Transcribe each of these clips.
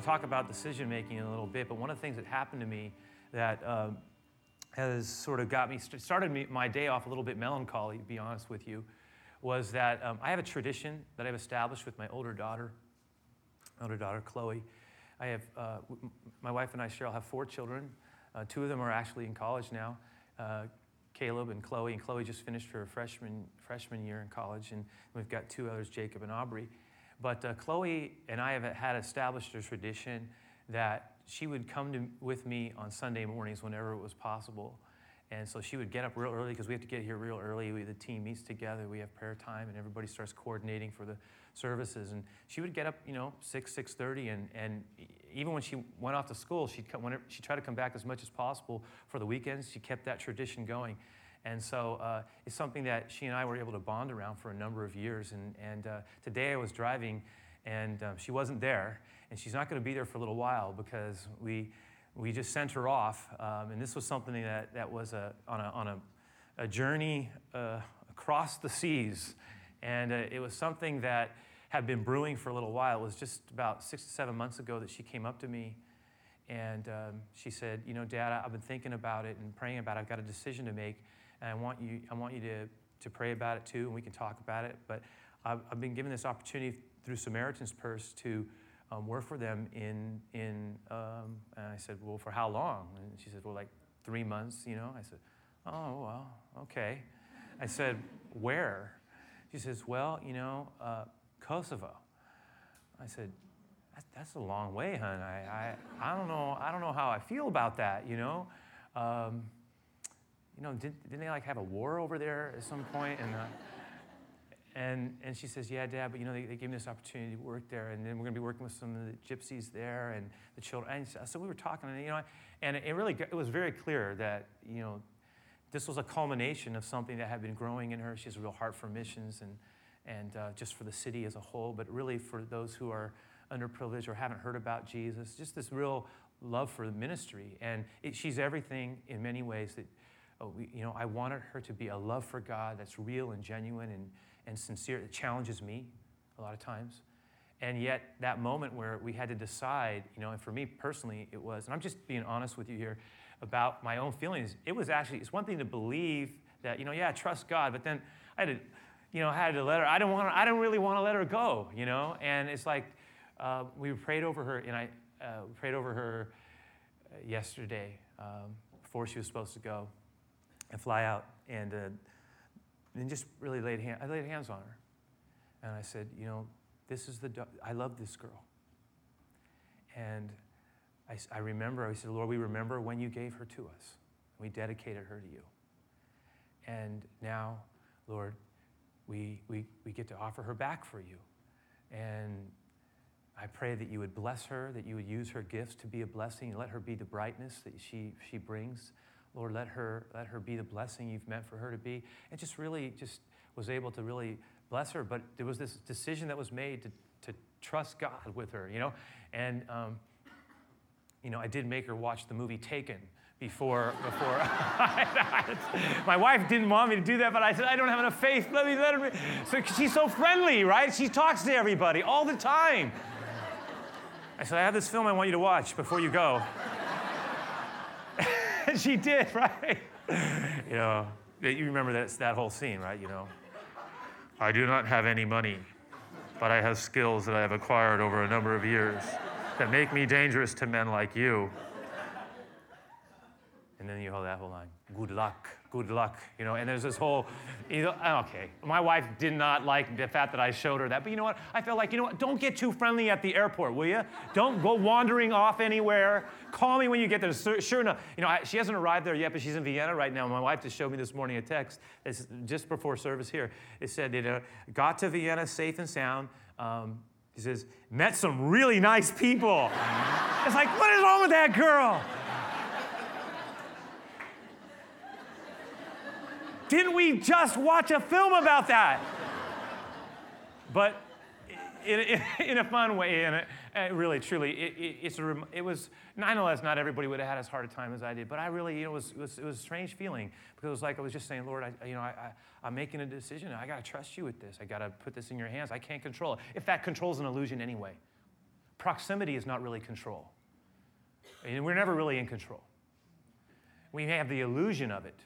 To talk about decision making in a little bit, but one of the things that happened to me that um, has sort of got me started me, my day off a little bit melancholy, to be honest with you, was that um, I have a tradition that I've established with my older daughter, older daughter Chloe. I have uh, my wife and I, Cheryl, have four children. Uh, two of them are actually in college now. Uh, Caleb and Chloe, and Chloe just finished her freshman freshman year in college, and we've got two others, Jacob and Aubrey. But uh, Chloe and I have had established a tradition that she would come to, with me on Sunday mornings whenever it was possible. And so she would get up real early because we have to get here real early. We, the team meets together. We have prayer time, and everybody starts coordinating for the services. And she would get up, you know, six, six thirty, and and even when she went off to school, she'd come, she tried to come back as much as possible for the weekends. She kept that tradition going. And so uh, it's something that she and I were able to bond around for a number of years. And, and uh, today I was driving, and um, she wasn't there and she's not going to be there for a little while because we, we just sent her off. Um, and this was something that, that was a, on, a, on a, a journey uh, across the seas. And uh, it was something that had been brewing for a little while. It was just about six to seven months ago that she came up to me and um, she said, You know, Dad, I've been thinking about it and praying about it. I've got a decision to make, and I want you, I want you to, to pray about it too, and we can talk about it. But I've, I've been given this opportunity through Samaritan's Purse to um, work for them in, in um, and I said, well, for how long? And she said, well, like three months, you know? I said, oh, well, okay. I said, where? She says, well, you know, uh, Kosovo. I said, that's, that's a long way, hon. I, I, I, don't know, I don't know how I feel about that, you know? Um, you know, did, didn't they like have a war over there at some point? And, uh, and, and she says, Yeah, Dad, but you know, they, they gave me this opportunity to work there, and then we're going to be working with some of the gypsies there and the children. And so we were talking, and, you know, and it really it was very clear that, you know, this was a culmination of something that had been growing in her. She has a real heart for missions and, and uh, just for the city as a whole, but really for those who are underprivileged or haven't heard about Jesus, just this real love for the ministry. And it, she's everything in many ways that, you know, I wanted her to be a love for God that's real and genuine and and sincere. It challenges me a lot of times. And yet, that moment where we had to decide, you know, and for me personally, it was, and I'm just being honest with you here about my own feelings. It was actually, it's one thing to believe that, you know, yeah, trust God, but then I had to, you know, I had to let her, I don't want to, I don't really want to let her go, you know? And it's like, uh, we prayed over her, and I uh, prayed over her uh, yesterday um, before she was supposed to go and fly out. And uh, just really laid hand, I laid hands on her. And I said, you know, this is the, I love this girl. And I, I remember, I said, Lord, we remember when you gave her to us. We dedicated her to you. And now, Lord, we, we, we get to offer her back for you. And I pray that you would bless her, that you would use her gifts to be a blessing, and let her be the brightness that she, she brings Lord, let her, let her be the blessing you've meant for her to be. And just really just was able to really bless her. But there was this decision that was made to, to trust God with her, you know? And, um, you know, I did make her watch the movie Taken before before my wife didn't want me to do that but i said i don't have enough faith let me let her so she's so friendly right she talks to everybody all the time i said i have this film i want you to watch before you go she did, right? you know, you remember that, that whole scene, right? You know, I do not have any money, but I have skills that I have acquired over a number of years that make me dangerous to men like you. And then you hold that whole line, good luck good luck, you know. And there's this whole, you know, okay, my wife did not like the fact that I showed her that, but you know what? I felt like, you know what? Don't get too friendly at the airport, will you? Don't go wandering off anywhere. Call me when you get there. Sure enough, you know, I, she hasn't arrived there yet, but she's in Vienna right now. My wife just showed me this morning a text. It's just before service here. It said, you know, got to Vienna safe and sound. Um, he says, met some really nice people. it's like, what is wrong with that girl? Didn't we just watch a film about that? But in, in, a fun way, and it, uh, really, truly, it, it, it's a, it was, nonetheless, not everybody would have had as hard a time as I did, but I really, you know, it was, it was, it was a strange feeling because it was like I was just saying, Lord, I, you know, I, I, am making a decision. I got to trust you with this. I got to put this in your hands. I can't control it. If that control's an illusion anyway. proximity is not really control. And we're never really in control. We have the illusion of it,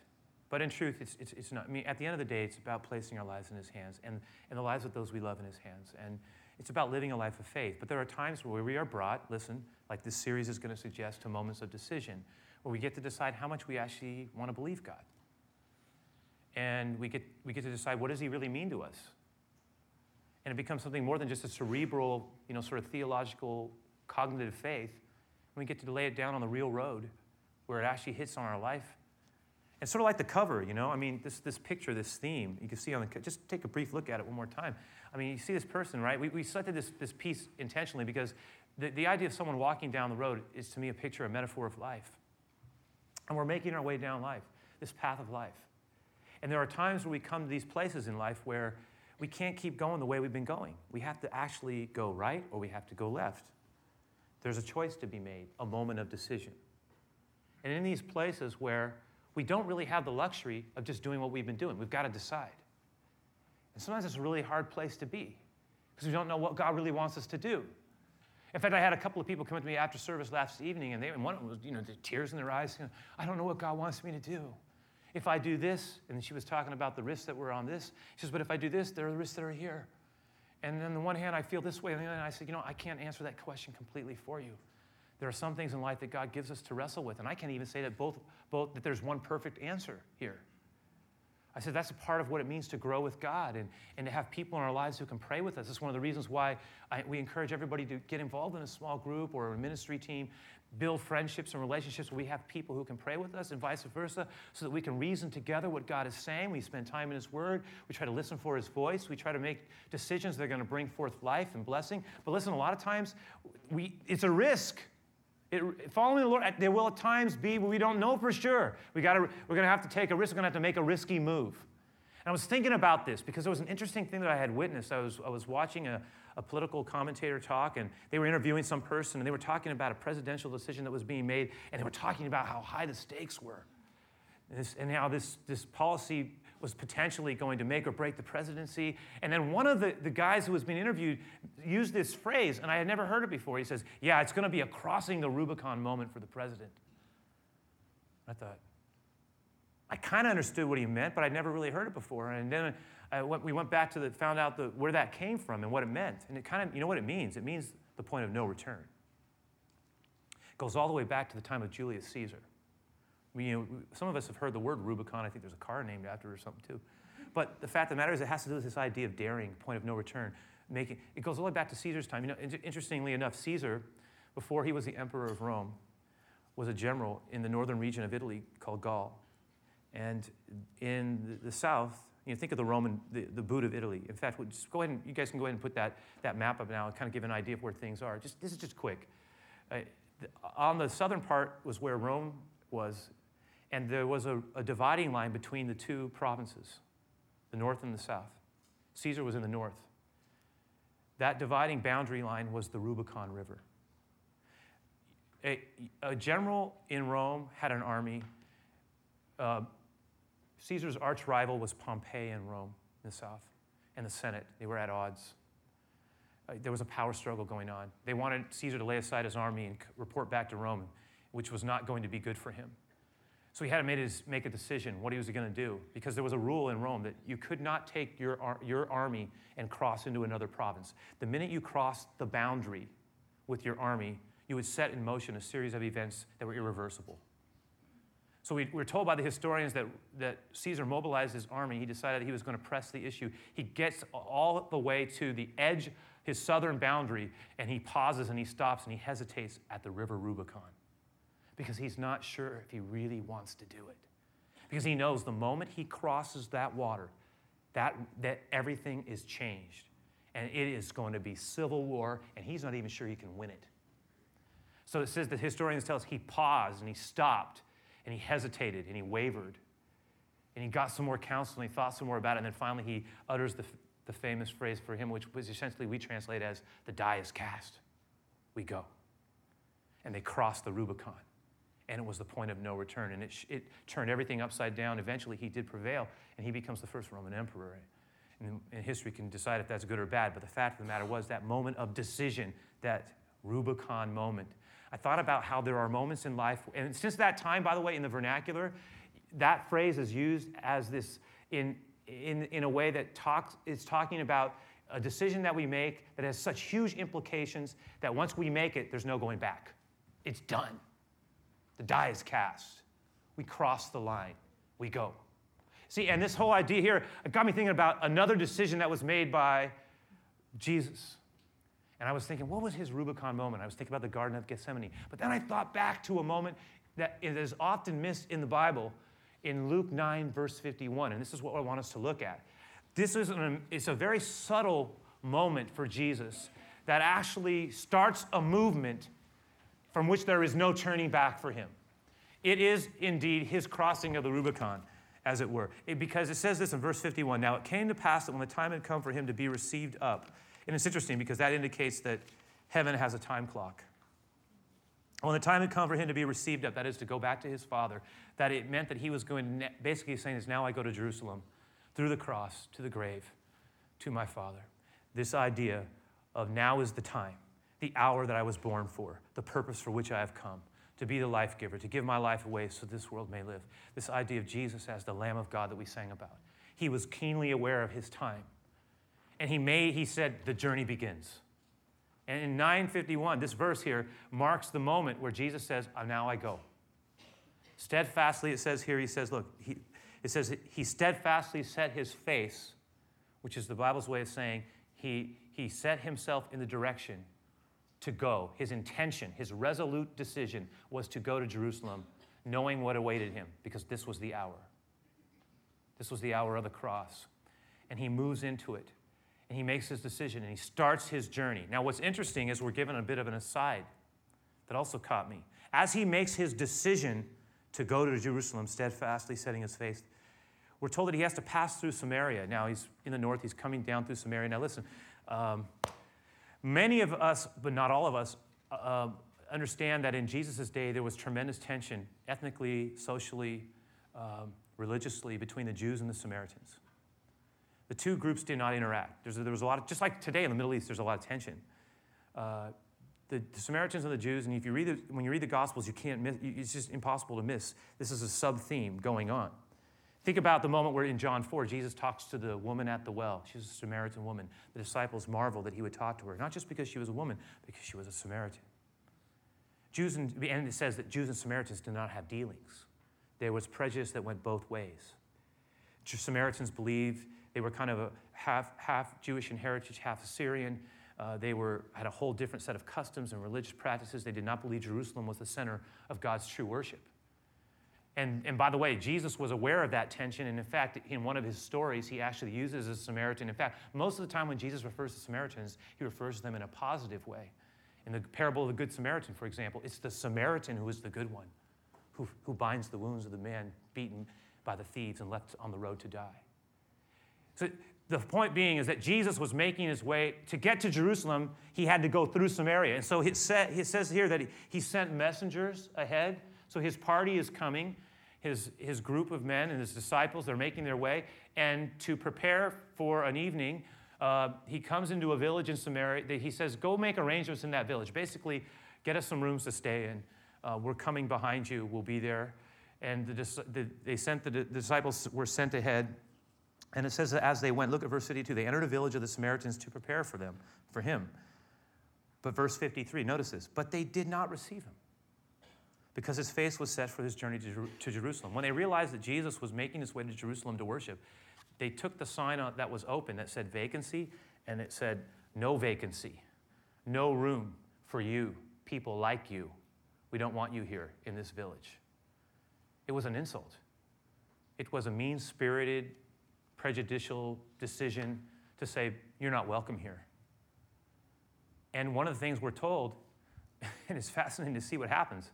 but in truth, it's, it's, it's not. I mean, at the end of the day, it's about placing our lives in His hands and, and the lives of those we love in His hands. And it's about living a life of faith. But there are times where we are brought, listen, like this series is going to suggest, to moments of decision where we get to decide how much we actually want to believe God. And we get, we get to decide what does He really mean to us? And it becomes something more than just a cerebral, you know, sort of theological, cognitive faith. And we get to lay it down on the real road where it actually hits on our life. It's sort of like the cover, you know? I mean, this, this picture, this theme, you can see on the, just take a brief look at it one more time. I mean, you see this person, right? We, we selected this, this piece intentionally because the, the idea of someone walking down the road is to me a picture, a metaphor of life. And we're making our way down life, this path of life. And there are times where we come to these places in life where we can't keep going the way we've been going. We have to actually go right or we have to go left. There's a choice to be made, a moment of decision. And in these places where we don't really have the luxury of just doing what we've been doing, we've got to decide. And sometimes it's a really hard place to be because we don't know what God really wants us to do. In fact, I had a couple of people come up to me after service last evening, and, they, and one of them was, you know, the tears in their eyes. I don't know what God wants me to do. If I do this, and she was talking about the risks that were on this, she says, but if I do this, there are the risks that are here. And then on the one hand, I feel this way, and then I said, you know, I can't answer that question completely for you. There are some things in life that God gives us to wrestle with, and I can't even say that both, both that there's one perfect answer here. I said, that's a part of what it means to grow with God and, and to have people in our lives who can pray with us. It's one of the reasons why I, we encourage everybody to get involved in a small group or a ministry team, build friendships and relationships where we have people who can pray with us and vice versa, so that we can reason together what God is saying. We spend time in His Word. We try to listen for His voice. We try to make decisions that are going to bring forth life and blessing. But listen, a lot of times we, it's a risk. It, following the Lord, there will at times be where we don't know for sure. We gotta, we're going to have to take a risk. We're going to have to make a risky move. And I was thinking about this because there was an interesting thing that I had witnessed. I was, I was watching a, a political commentator talk, and they were interviewing some person, and they were talking about a presidential decision that was being made, and they were talking about how high the stakes were. And, this, and how this, this policy was potentially going to make or break the presidency. And then one of the, the guys who was being interviewed used this phrase, and I had never heard it before. He says, Yeah, it's going to be a crossing the Rubicon moment for the president. I thought, I kind of understood what he meant, but I'd never really heard it before. And then uh, went, we went back to the, found out the, where that came from and what it meant. And it kind of, you know what it means? It means the point of no return. It goes all the way back to the time of Julius Caesar. You know, some of us have heard the word Rubicon. I think there's a car named after it or something too. But the fact of the matter is, it has to do with this idea of daring, point of no return. Making, it goes all the way back to Caesar's time. You know, interestingly enough, Caesar, before he was the emperor of Rome, was a general in the northern region of Italy called Gaul. And in the, the south, you know, think of the Roman, the, the boot of Italy. In fact, just go ahead and, you guys can go ahead and put that, that map up now and kind of give an idea of where things are. Just, this is just quick. Uh, the, on the southern part was where Rome was and there was a, a dividing line between the two provinces, the north and the south. Caesar was in the north. That dividing boundary line was the Rubicon River. A, a general in Rome had an army. Uh, Caesar's arch rival was Pompey in Rome, in the south, and the Senate. They were at odds. Uh, there was a power struggle going on. They wanted Caesar to lay aside his army and report back to Rome, which was not going to be good for him. So he had to make, his, make a decision what he was going to do because there was a rule in Rome that you could not take your, your army and cross into another province. The minute you crossed the boundary with your army, you would set in motion a series of events that were irreversible. So we, are told by the historians that, that Caesar mobilized his army. He decided he was going to press the issue. He gets all the way to the edge, his southern boundary, and he pauses and he stops and he hesitates at the river Rubicon because he's not sure if he really wants to do it. Because he knows the moment he crosses that water, that, that everything is changed. And it is going to be civil war, and he's not even sure he can win it. So it says that historians tell us he paused and he stopped and he hesitated and he wavered. And he got some more counsel and he thought some more about it. And then finally he utters the, the famous phrase for him, which was essentially we translate as the die is cast. We go. And they cross the Rubicon and it was the point of no return. And it, it turned everything upside down. Eventually, he did prevail, and he becomes the first Roman emperor. And, and history can decide if that's good or bad, but the fact of the matter was that moment of decision that Rubicon moment. I thought about how there are moments in life, and since that time, by the way, in the vernacular, that phrase is used as this in, in, in a way that talks, is talking about a decision that we make that has such huge implications that once we make it, there's no going back. It's done. The die is cast. We cross the line. We go. See, and this whole idea here got me thinking about another decision that was made by Jesus. And I was thinking, what was his Rubicon moment? I was thinking about the Garden of Gethsemane. But then I thought back to a moment that is often missed in the Bible in Luke 9, verse 51. And this is what I want us to look at. This is an, it's a very subtle moment for Jesus that actually starts a movement from which there is no turning back for him. It is indeed his crossing of the Rubicon, as it were. It, because it says this in verse 51 Now it came to pass that when the time had come for him to be received up, and it's interesting because that indicates that heaven has a time clock. When the time had come for him to be received up, that is to go back to his father, that it meant that he was going, basically saying is now I go to Jerusalem, through the cross, to the grave, to my father. This idea of now is the time, the hour that I was born for, the purpose for which I have come, to be the life giver, to give my life away so this world may live. This idea of Jesus as the Lamb of God that we sang about. He was keenly aware of his time. And he made, he said, the journey begins. And in 951, this verse here marks the moment where Jesus says, oh, Now I go. Steadfastly, it says here, he says, Look, he, it says, He steadfastly set his face, which is the Bible's way of saying he, he set himself in the direction to go. His intention, his resolute decision was to go to Jerusalem, knowing what awaited him, because this was the hour. This was the hour of the cross. And he moves into it and he makes his decision and he starts his journey. Now, what's interesting is we're given a bit of an aside that also caught me. As he makes his decision to go to Jerusalem, steadfastly setting his face, we're told that he has to pass through Samaria. Now, he's in the north, he's coming down through Samaria. Now, listen, um, many of us, but not all of us, uh, understand that in Jesus' day there was tremendous tension ethnically, socially, um, religiously between the Jews and the Samaritans the two groups did not interact. There's, there was a lot of, just like today in the Middle East, there's a lot of tension. Uh, the, the, Samaritans and the Jews, and if you read the, when you read the Gospels, you can't miss, it's just impossible to miss. This is a sub theme going on. Think about the moment where in John 4, Jesus talks to the woman at the well. She's a Samaritan woman. The disciples marvel that he would talk to her, not just because she was a woman, because she was a Samaritan. Jews and, and it says that Jews and Samaritans did not have dealings. There was prejudice that went both ways. Samaritans believed they were kind of a half, half Jewish in heritage, half Assyrian. Uh, they were, had a whole different set of customs and religious practices. They did not believe Jerusalem was the center of God's true worship. And, and by the way, Jesus was aware of that tension. And in fact, in one of his stories, he actually uses a Samaritan. In fact, most of the time when Jesus refers to Samaritans, he refers to them in a positive way. In the parable of the Good Samaritan, for example, it's the Samaritan who is the good one, who, who binds the wounds of the man beaten by the thieves and left on the road to die. So the point being is that Jesus was making his way to get to Jerusalem, he had to go through Samaria. And so it, says here that he, he sent messengers ahead. So his party is coming, his, his group of men and his disciples, they're making their way. And to prepare for an evening, uh, he comes into a village in Samaria. He says, Go make arrangements in that village. Basically, get us some rooms to stay in. Uh, we're coming behind you, we'll be there. And the, the, they sent the, the disciples were sent ahead and it says that as they went, look at verse 52, they entered a village of the Samaritans to prepare for them, for him. But verse 53, notice this, but they did not receive him because his face was set for his journey to, to Jerusalem. When they realized that Jesus was making his way to Jerusalem to worship, they took the sign that was open that said vacancy and it said no vacancy, no room for you, people like you. We don't want you here in this village. It was an insult. It was a mean spirited, prejudicial decision to say, You're not welcome here. And one of the things we're told, and it's fascinating to see what happens,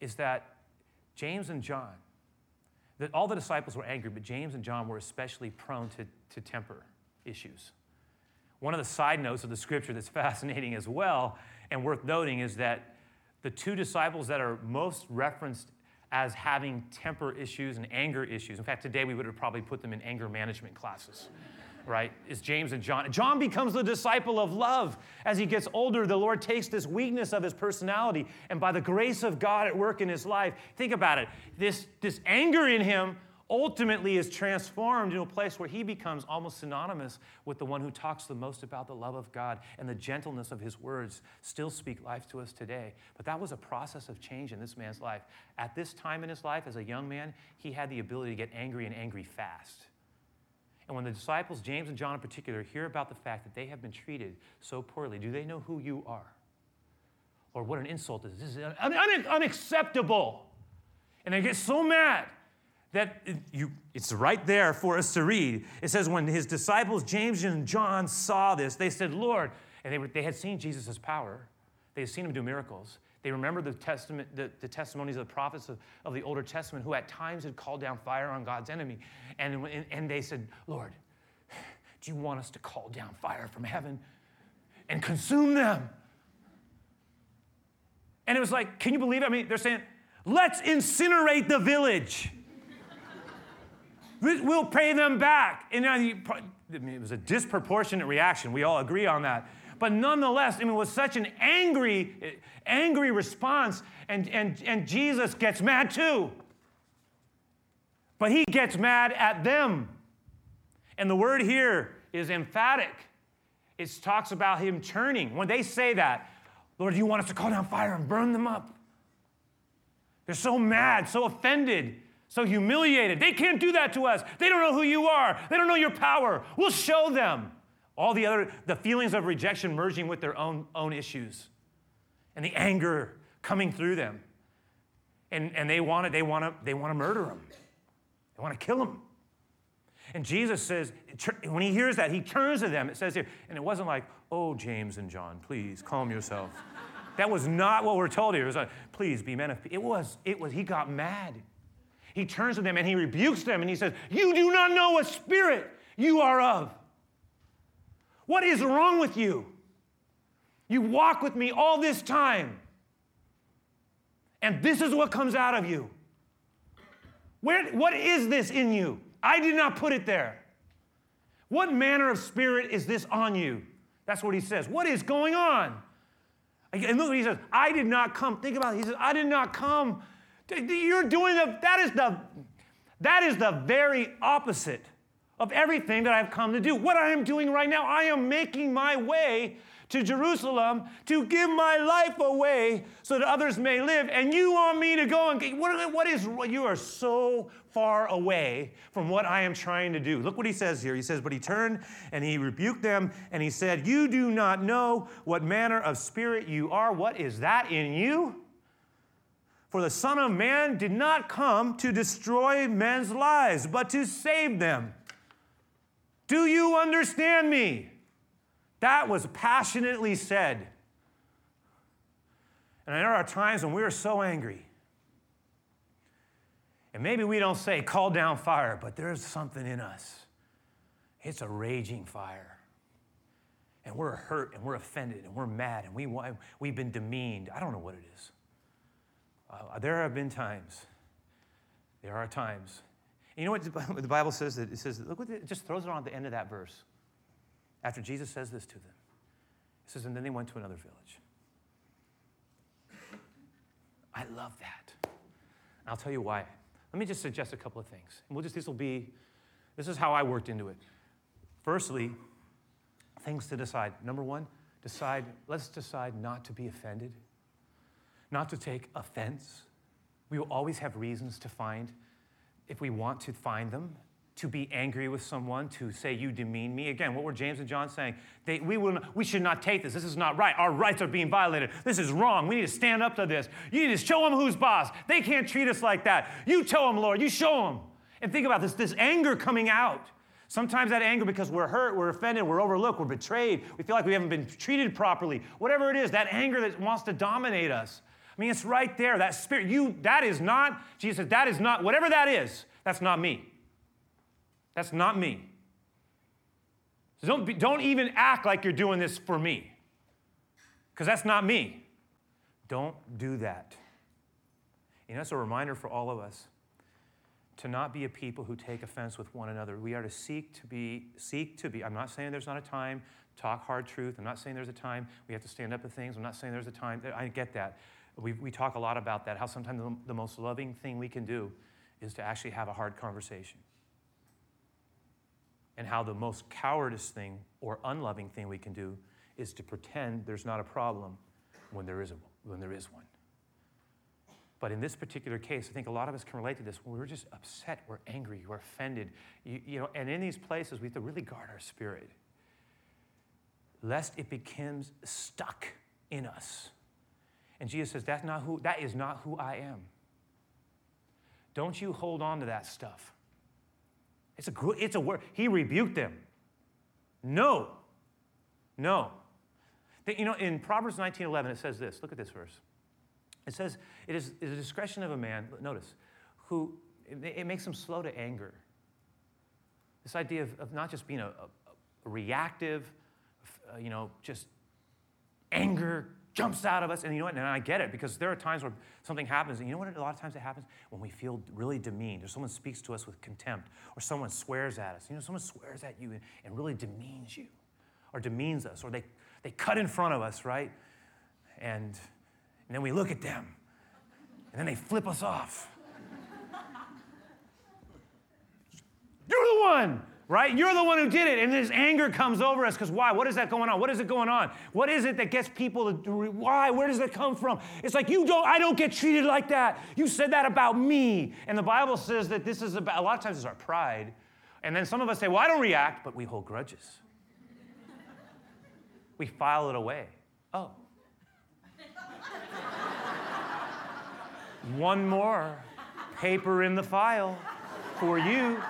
is that James and John, that all the disciples were angry, but James and John were especially prone to, to temper issues. One of the side notes of the scripture that's fascinating as well and worth noting is that the two disciples that are most referenced as having temper issues and anger issues. In fact, today we would have probably put them in anger management classes. Right? Is James and John. John becomes the disciple of love. As he gets older, the Lord takes this weakness of his personality, and by the grace of God at work in his life, think about it. This, this anger in him ultimately is transformed into a place where he becomes almost synonymous with the one who talks the most about the love of God and the gentleness of his words still speak life to us today. But that was a process of change in this man's life. At this time in his life, as a young man, he had the ability to get angry and angry fast. And when the disciples, James and John in particular, hear about the fact that they have been treated so poorly, do they know who you are? Or what an insult is. This is un- un- unacceptable. And they get so mad that you, it's right there for us to read. It says, when his disciples, James and John, saw this, they said, Lord, and they, were, they had seen Jesus' power, they had seen him do miracles. They remembered the, testament, the, the testimonies of the prophets of, of, the Older Testament who at times had called down fire on God's enemy. And, and, and they said, Lord, do you want us to call down fire from heaven and consume them? And it was like, can you believe it? I mean, they're saying, let's incinerate the village. We'll pay them back. And I mean, it was a disproportionate reaction. We all agree on that. But nonetheless, I mean, it was such an angry, angry response, and, and, and Jesus gets mad too. But he gets mad at them. And the word here is emphatic. It talks about him turning. When they say that, Lord, do you want us to call down fire and burn them up? They're so mad, so offended, so humiliated. They can't do that to us. They don't know who you are. They don't know your power. We'll show them. All the other, the feelings of rejection merging with their own, own issues and the anger coming through them. And, and they want to, they want to, they want to murder him. They want to kill him. And Jesus says, when he hears that, he turns to them. It says here, and it wasn't like, oh, James and John, please calm yourself. that was not what we're told here. It was like, please be men of peace. It was, it was, he got mad. He turns to them and he rebukes them and he says, You do not know what spirit you are of. What is wrong with you? You walk with me all this time, and this is what comes out of you. Where, what is this in you? I did not put it there. What manner of spirit is this on you? That's what he says. What is going on? And look, he says, I did not come. Think about it. He says, I did not come. You're doing the, that is the, that is the very opposite of everything that I've come to do. What I am doing right now, I am making my way to Jerusalem to give my life away so that others may live. And you want me to go and get, what, what is, you are so far away from what I am trying to do. Look what he says here. He says, But he turned and he rebuked them and he said, You do not know what manner of spirit you are. What is that in you? For the Son of Man did not come to destroy men's lives, but to save them. Do you understand me? That was passionately said. And there are times when we are so angry. And maybe we don't say, call down fire, but there's something in us. It's a raging fire. And we're hurt and we're offended and we're mad and we, we've been demeaned. I don't know what it is. Uh, there have been times, there are times you know what the Bible says? That It says, look what it just throws it on at the end of that verse. After Jesus says this to them, it says, and then they went to another village. I love that. And I'll tell you why. Let me just suggest a couple of things. And we'll just, this will be, this is how I worked into it. Firstly, things to decide. Number one, decide, let's decide not to be offended, not to take offense. We will always have reasons to find if we want to find them, to be angry with someone, to say, You demean me. Again, what were James and John saying? They, we, will, we should not take this. This is not right. Our rights are being violated. This is wrong. We need to stand up to this. You need to show them who's boss. They can't treat us like that. You tell them, Lord. You show them. And think about this this anger coming out. Sometimes that anger because we're hurt, we're offended, we're overlooked, we're betrayed, we feel like we haven't been treated properly. Whatever it is, that anger that wants to dominate us. I mean, it's right there. That spirit, you, that is not, Jesus says, that is not, whatever that is, that's not me. That's not me. So don't, be, don't even act like you're doing this for me, because that's not me. Don't do that. You know, it's a reminder for all of us to not be a people who take offense with one another. We are to seek to be, seek to be. I'm not saying there's not a time, talk hard truth. I'm not saying there's a time we have to stand up to things. I'm not saying there's a time, I get that. We, we talk a lot about that, how sometimes the, the most loving thing we can do is to actually have a hard conversation. And how the most cowardice thing or unloving thing we can do is to pretend there's not a problem when there is, a, when there is one. But in this particular case, I think a lot of us can relate to this. We're just upset, we're angry, we're offended. You, you know, and in these places, we have to really guard our spirit, lest it becomes stuck in us. And Jesus says, That's not who, that is not who I am. Don't you hold on to that stuff. It's a, it's a word. He rebuked them. No. No. You know, in Proverbs 19:11, it says this. Look at this verse. It says, it is, is the discretion of a man, notice, who it, it, makes him slow to anger. This idea of, of not just being a, a, a reactive, uh, you know, just anger jumps out of us. And you know what? And I get it because there are times where something happens. And you know what? A lot of times it happens when we feel really demeaned, or someone speaks to us with contempt, or someone swears at us. You know, someone swears at you and, really demeans you, or demeans us, or they, they cut in front of us, right? And and then we look at them, and then they flip us off. You're the one, right? You're the one who did it. And this anger comes over us because why? What is that going on? What is it going on? What is it that gets people to? Why? Where does it come from? It's like you don't, I don't get treated like that. You said that about me. And the Bible says that this is about, a lot of times it's our pride. And then some of us say, well, I don't react, but we hold grudges. we file it away. Oh, One more paper in the file for you.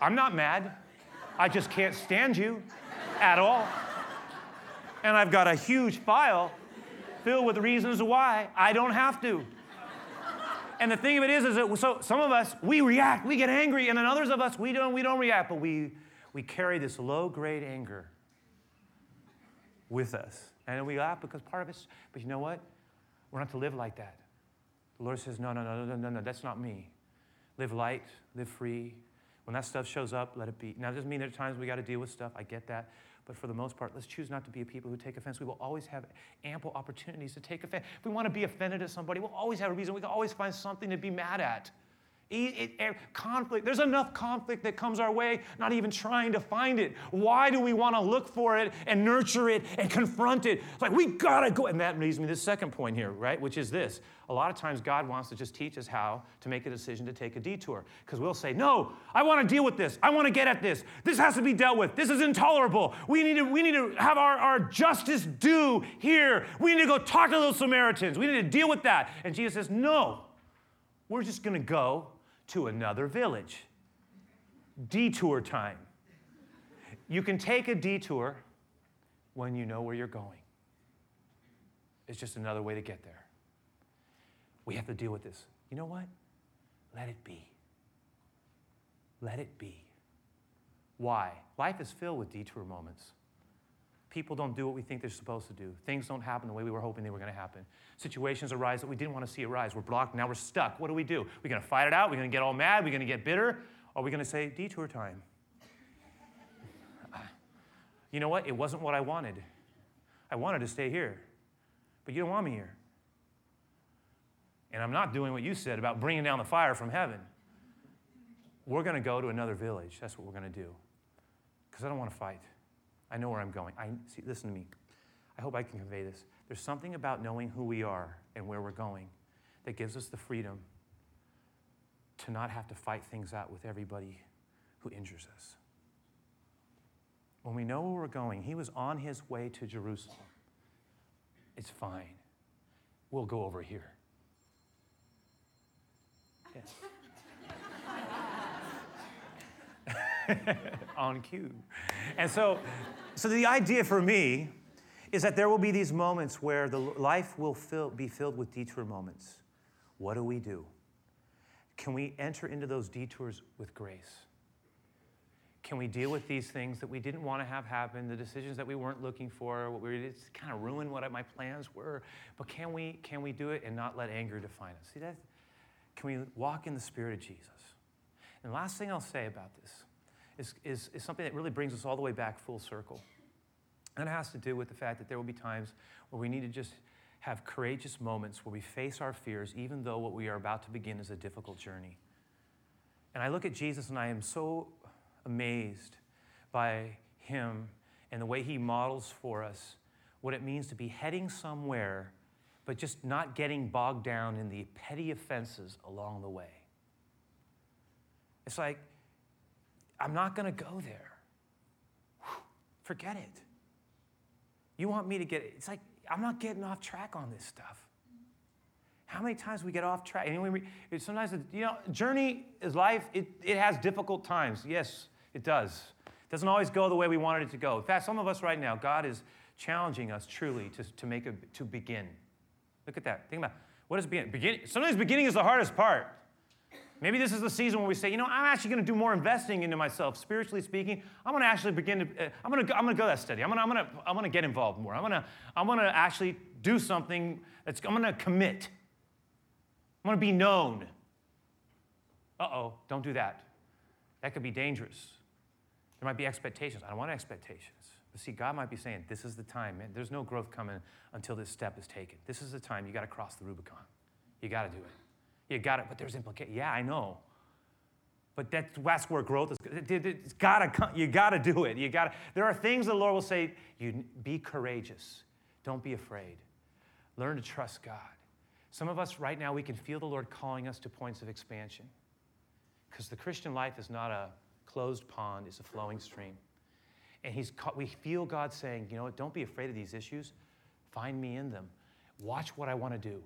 I'm not mad. I just can't stand you at all. And I've got a huge file filled with reasons why I don't have to. And the thing of it is, is that so some of us we react, we get angry, and then others of us we don't, we don't react, but we we carry this low-grade anger with us. And we laugh because part of us, but you know what? We're not to live like that. The Lord says, no, no, no, no, no, no, that's not me. Live light, live free. When that stuff shows up, let it be. Now, it doesn't mean there are times we got to deal with stuff. I get that. But for the most part, let's choose not to be a people who take offense. We will always have ample opportunities to take offense. If we want to be offended at somebody, we'll always have a reason. We can always find something to be mad at. It, it, conflict, there's enough conflict that comes our way, not even trying to find it. Why do we want to look for it and nurture it and confront it? It's like we gotta go. And that leads me to the second point here, right? Which is this. A lot of times God wants to just teach us how to make a decision to take a detour. Because we'll say, No, I want to deal with this. I want to get at this. This has to be dealt with. This is intolerable. We need to, we need to have our, our justice due here. We need to go talk to those Samaritans. We need to deal with that. And Jesus says, No, we're just gonna go to another village. Detour time. You can take a detour when you know where you're going. It's just another way to get there. We have to deal with this. You know what? Let it be. Let it be. Why? Life is filled with detour moments. People don't do what we think they're supposed to do. Things don't happen the way we were hoping they were going to happen. Situations arise that we didn't want to see arise. We're blocked, now we're stuck. What do we do? We're going to fight it out? We're going to get all mad? We're going to get bitter? Or are we going to say, detour time? You know what? It wasn't what I wanted. I wanted to stay here, but you don't want me here. And I'm not doing what you said about bringing down the fire from heaven. We're going to go to another village. That's what we're going to do. Because I don't want to fight. I know where I'm going. I see, listen to me. I hope I can convey this. There's something about knowing who we are and where we're going that gives us the freedom to not have to fight things out with everybody who injures us. When we know where we're going, he was on his way to Jerusalem. It's fine. We'll go over here. Yes. on cue. And so, so the idea for me is that there will be these moments where the life will fill, be filled with detour moments. What do we do? Can we enter into those detours with grace? Can we deal with these things that we didn't want to have happen, the decisions that we weren't looking for, what we it's kind of ruined what my plans were? But can we can we do it and not let anger define us? See that can we walk in the Spirit of Jesus? And the last thing I'll say about this is, is, is something that really brings us all the way back full circle. And it has to do with the fact that there will be times where we need to just have courageous moments where we face our fears, even though what we are about to begin is a difficult journey. And I look at Jesus and I am so amazed by him and the way he models for us what it means to be heading somewhere, but just not getting bogged down in the petty offenses along the way. It's like, I'm not going to go there. Forget it. You want me to get it? It's like, I'm not getting off track on this stuff. How many times we get off track? And we, sometimes, you know, journey is life. It, it has difficult times. Yes, it does. It doesn't always go the way we wanted it to go. In fact, some of us right now, God is challenging us truly to, to make a, to begin. Look at that. Think about what is begin? Begin. Sometimes beginning is the hardest part. Maybe this is the season where we say, you know, I'm actually going to do more investing into myself, spiritually speaking. I'm going to actually begin to, uh, I'm going to, I'm going to go that steady. I'm going to, I'm going to, I'm going to get involved more. I'm going to, I'm going to actually do something that's, I'm going to commit. I'm going to be known. Uh oh, don't do that. That could be dangerous. There might be expectations. I don't want expectations. But see, God might be saying, this is the time, man. There's no growth coming until this step is taken. This is the time you got to cross the Rubicon. You got to do it. You got it, but there's implication. Yeah, I know. But that's, that's where growth is. It's gotta come, you got to do it. You gotta. There are things the Lord will say, you be courageous. Don't be afraid. Learn to trust God. Some of us right now, we can feel the Lord calling us to points of expansion. Because the Christian life is not a closed pond, it's a flowing stream. And he's, we feel God saying, you know what, don't be afraid of these issues. Find me in them. Watch what I want to do.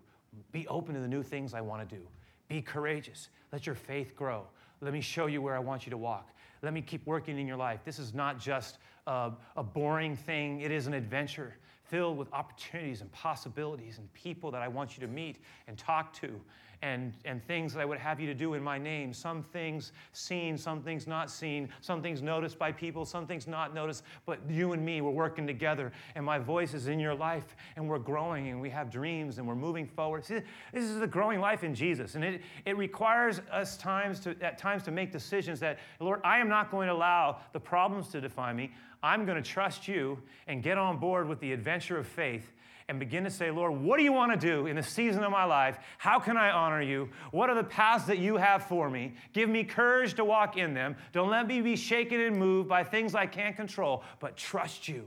Be open to the new things I want to do. Be courageous. Let your faith grow. Let me show you where I want you to walk. Let me keep working in your life. This is not just a, a boring thing, it is an adventure filled with opportunities and possibilities and people that I want you to meet and talk to and, and things that I would have you to do in my name. Some things seen, some things not seen, some things noticed by people, some things not noticed. But you and me, we're working together, and my voice is in your life, and we're growing, and we have dreams, and we're moving forward. See, this is a growing life in Jesus, and it, it requires us times to, at times to make decisions that, Lord, I am not going to allow the problems to define me. I'm going to trust you and get on board with the adventure of faith and begin to say, Lord, what do you want to do in the season of my life? How can I honor you? What are the paths that you have for me? Give me courage to walk in them. Don't let me be shaken and moved by things I can't control, but trust you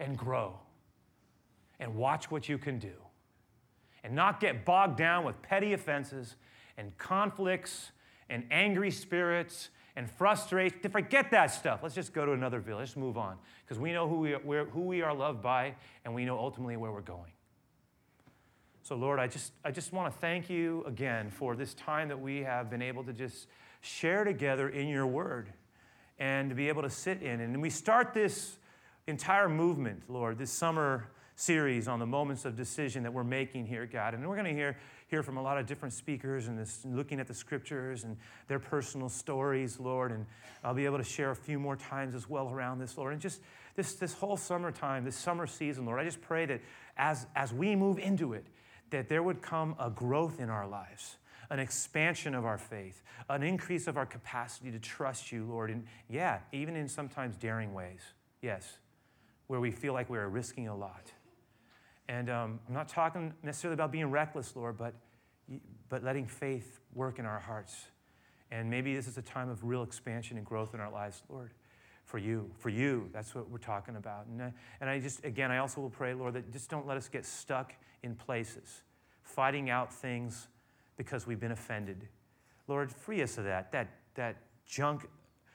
and grow and watch what you can do and not get bogged down with petty offenses and conflicts and angry spirits and frustration. To forget that stuff. Let's just go to another village. Let's move on. Because we know who we, are, who we are loved by, and we know ultimately where we're going. So, Lord, I just, I just want to thank you again for this time that we have been able to just share together in your word and to be able to sit in. And we start this entire movement, Lord, this summer series on the moments of decision that we're making here, God. And we're going to hear hear from a lot of different speakers and this, looking at the scriptures and their personal stories, Lord. And I'll be able to share a few more times as well around this, Lord. And just this, this whole summertime, this summer season, Lord, I just pray that as, as we move into it, that there would come a growth in our lives, an expansion of our faith, an increase of our capacity to trust you, Lord. And yeah, even in sometimes daring ways, yes, where we feel like we're risking a lot. And um, I'm not talking necessarily about being reckless, Lord, but, but letting faith work in our hearts. And maybe this is a time of real expansion and growth in our lives, Lord, for you. For you, that's what we're talking about. And I, and I just, again, I also will pray, Lord, that just don't let us get stuck in places, fighting out things because we've been offended. Lord, free us of that, that, that junk,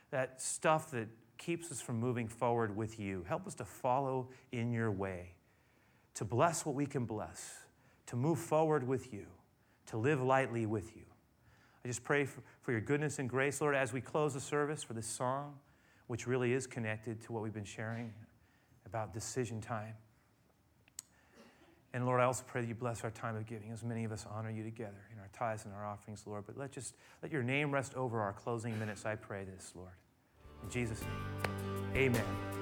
that stuff that keeps us from moving forward with you. Help us to follow in your way to bless what we can bless, to move forward with you, to live lightly with you. I just pray for, for your goodness and grace, Lord, as we close the service for this song, which really is connected to what we've been sharing about decision time. And Lord, I also pray that you bless our time of giving as many of us honor you together in our tithes and our offerings, Lord. But let just let your name rest over our closing minutes. I pray this, Lord. In Jesus' name. Amen.